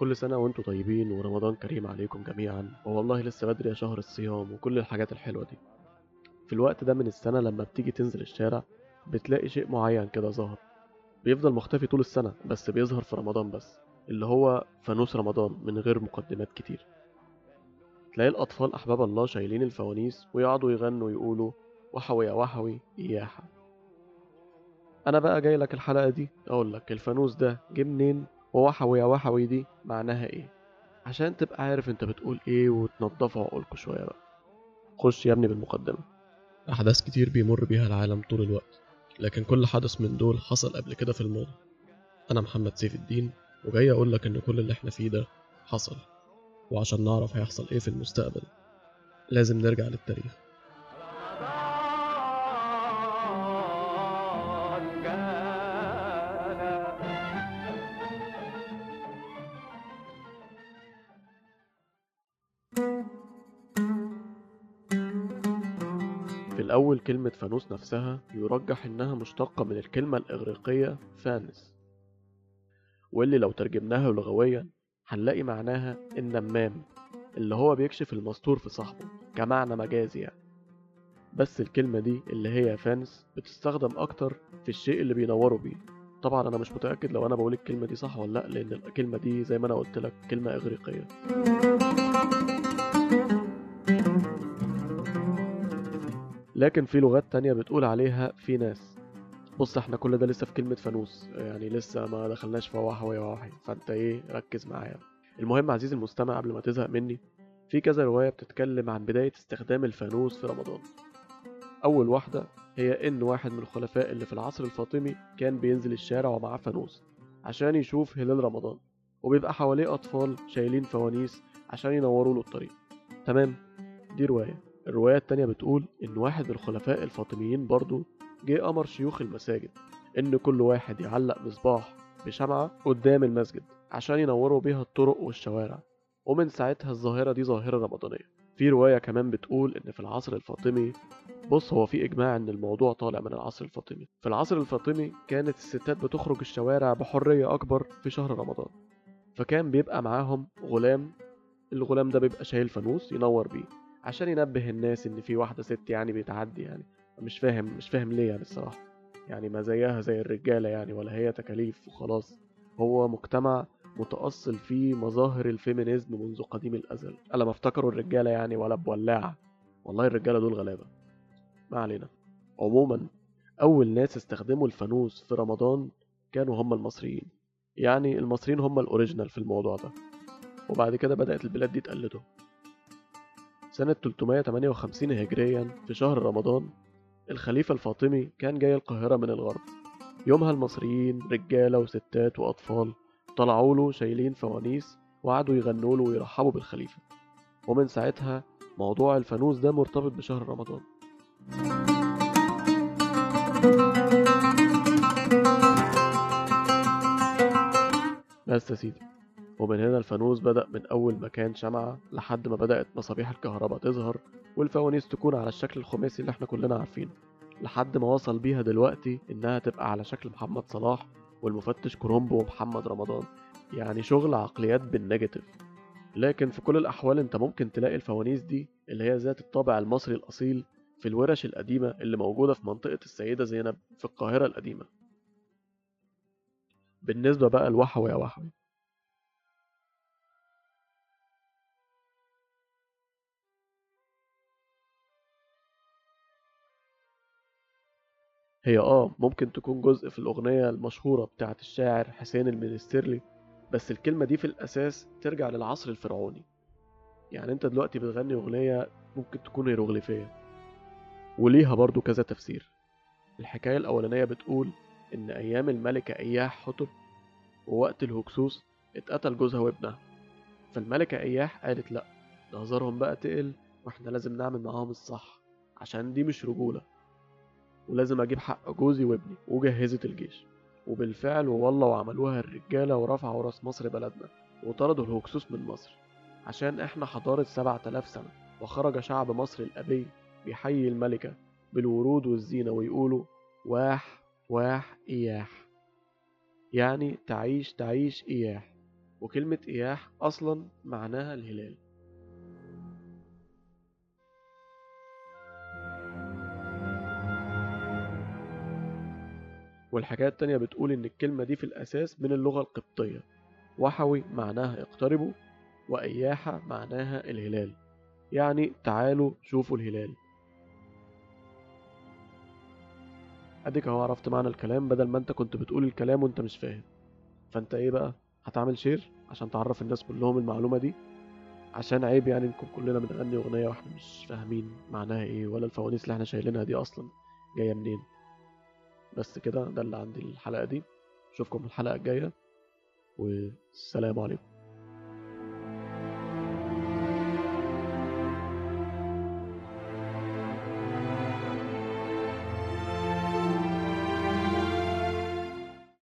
كل سنة وأنتم طيبين ورمضان كريم عليكم جميعا. والله لسه بدري يا شهر الصيام وكل الحاجات الحلوة دي. في الوقت ده من السنة لما بتيجي تنزل الشارع بتلاقي شيء معين كده ظاهر. بيفضل مختفي طول السنة بس بيظهر في رمضان بس اللي هو فانوس رمضان من غير مقدمات كتير. تلاقي الأطفال أحباب الله شايلين الفوانيس ويقعدوا يغنوا ويقولوا وحوي يا وحوي إياحة. أنا بقى جاي لك الحلقة دي. أقول لك الفانوس ده جه منين؟ ووحوي يا وحوي دي معناها إيه؟ عشان تبقى عارف أنت بتقول إيه وتنضفوا عقولكوا شوية بقى. خش يا ابني بالمقدمة. أحداث كتير بيمر بيها العالم طول الوقت لكن كل حدث من دول حصل قبل كده في الماضي. أنا محمد سيف الدين وجاي أقول لك إن كل اللي إحنا فيه ده حصل وعشان نعرف هيحصل إيه في المستقبل لازم نرجع للتاريخ. في الأول كلمة فانوس نفسها يرجح إنها مشتقة من الكلمة الإغريقية فانس واللي لو ترجمناها لغويا هنلاقي معناها النمام اللي هو بيكشف المستور في صاحبه كمعنى مجازي يعني. بس الكلمة دي اللي هي فانس بتستخدم أكتر في الشيء اللي بينوروا بيه. طبعا أنا مش متأكد لو أنا بقول الكلمة دي صح ولا لأ لأن الكلمة دي زي ما أنا قلت لك كلمة إغريقية. لكن في لغات تانية بتقول عليها في ناس. بص إحنا كل ده لسه في كلمة فانوس. يعني لسه ما دخلناش في وحوي وحوي فانت إيه ركز معايا. المهم عزيزي المستمع قبل ما تزهق مني في كذا رواية بتتكلم عن بداية استخدام الفانوس في رمضان. أول واحدة هي إن واحد من الخلفاء اللي في العصر الفاطمي كان بينزل الشارع ومعاه فانوس عشان يشوف هلال رمضان وبيبقى حواليه أطفال شايلين فوانيس عشان ينوروا له الطريق. تمام؟ دي رواية. الرواية التانية بتقول إن واحد الخلفاء الفاطميين برضو جه أمر شيوخ المساجد إن كل واحد يعلق مصباح بشمعة قدام المسجد عشان ينوروا بيها الطرق والشوارع ومن ساعتها الظاهرة دي ظاهرة رمضانية. في رواية كمان بتقول إن في العصر الفاطمي بص هو في إجماع إن الموضوع طالع من العصر الفاطمي. في العصر الفاطمي كانت الستات بتخرج الشوارع بحرية أكبر في شهر رمضان فكان بيبقى معاهم غلام الغلام ده بيبقى شايل فانوس ينور بيه. عشان ينبه الناس إن في واحدة ست يعني بتعدي يعني. مش فاهم مش فاهم ليه يعني الصراحة. يعني ما زيها زي الرجالة يعني ولا هي تكاليف وخلاص. هو مجتمع متأصل فيه مظاهر الفيمينيزم منذ قديم الأزل. ألا ما افتكروا الرجالة يعني ولا بولاعة؟ والله الرجالة دول غلابة. ما علينا. عموما أول ناس استخدموا الفانوس في رمضان كانوا هم المصريين. يعني المصريين هم الأوريجينال في الموضوع ده. وبعد كده بدأت البلاد دي تقلده. سنة 358 هجريا في شهر رمضان الخليفة الفاطمي كان جاي القاهرة من الغرب. يومها المصريين رجالة وستات وأطفال طلعوا له شايلين فوانيس وقعدوا يغنوا له ويرحبوا بالخليفة. ومن ساعتها موضوع الفانوس ده مرتبط بشهر رمضان. بس يا سيدي. ومن هنا الفانوس بدأ من أول ما كان شمعة لحد ما بدأت مصابيح الكهرباء تظهر والفوانيس تكون على الشكل الخماسي اللي إحنا كلنا عارفينه لحد ما وصل بيها دلوقتي إنها تبقى على شكل محمد صلاح والمفتش كرومبو ومحمد رمضان يعني شغل عقليات بال negative لكن في كل الأحوال أنت ممكن تلاقي الفوانيس دي اللي هي ذات الطابع المصري الأصيل في الورش القديمة اللي موجودة في منطقة السيدة زينب في القاهرة القديمة. بالنسبة بقى لوحوي يا وحوي هي آه ممكن تكون جزء في الأغنية المشهورة بتاعة الشاعر حسين المنسترلي بس الكلمة دي في الأساس ترجع للعصر الفرعوني. يعني أنت دلوقتي بتغني أغنية ممكن تكون هيروغليفية وليها برضو كذا تفسير. الحكاية الأولانية بتقول إن أيام الملكة إياح حتب ووقت الهكسوس اتقتل جوزها وابنها. فالملكة إياح قالت لأ هزارهم بقى تقل وإحنا لازم نعمل معاهم الصح عشان دي مش رجولة. ولازم أجيب حق جوزي وابني وجهزت الجيش. وبالفعل ووالله وعملوها الرجالة ورفعوا رأس مصر بلدنا وطردوا الهكسوس من مصر. عشان إحنا حضارة سبعة آلاف سنة وخرج شعب مصر الأبي بيحيي الملكة بالورود والزينة ويقولوا واح واح إياح. يعني تعيش تعيش إياح. وكلمة إياح أصلا معناها الهلال. والحكاية التانية بتقول إن الكلمة دي في الأساس من اللغة القبطية. وحوي معناها اقتربوا وإياحة معناها الهلال. يعني تعالوا شوفوا الهلال. أديك أهو عرفت معنى الكلام بدل ما أنت كنت بتقول الكلام وأنت مش فاهم. فأنت إيه بقى؟ هتعمل شير عشان تعرف الناس كلهم المعلومة دي؟ عشان عيب يعني نكون كلنا بنغني أغنية وإحنا مش فاهمين معناها إيه ولا الفوانيس اللي إحنا شايلينها دي أصلا جاية منين. بس كده ده اللي عندي الحلقة دي. أشوفكم الحلقة الجاية والسلام عليكم.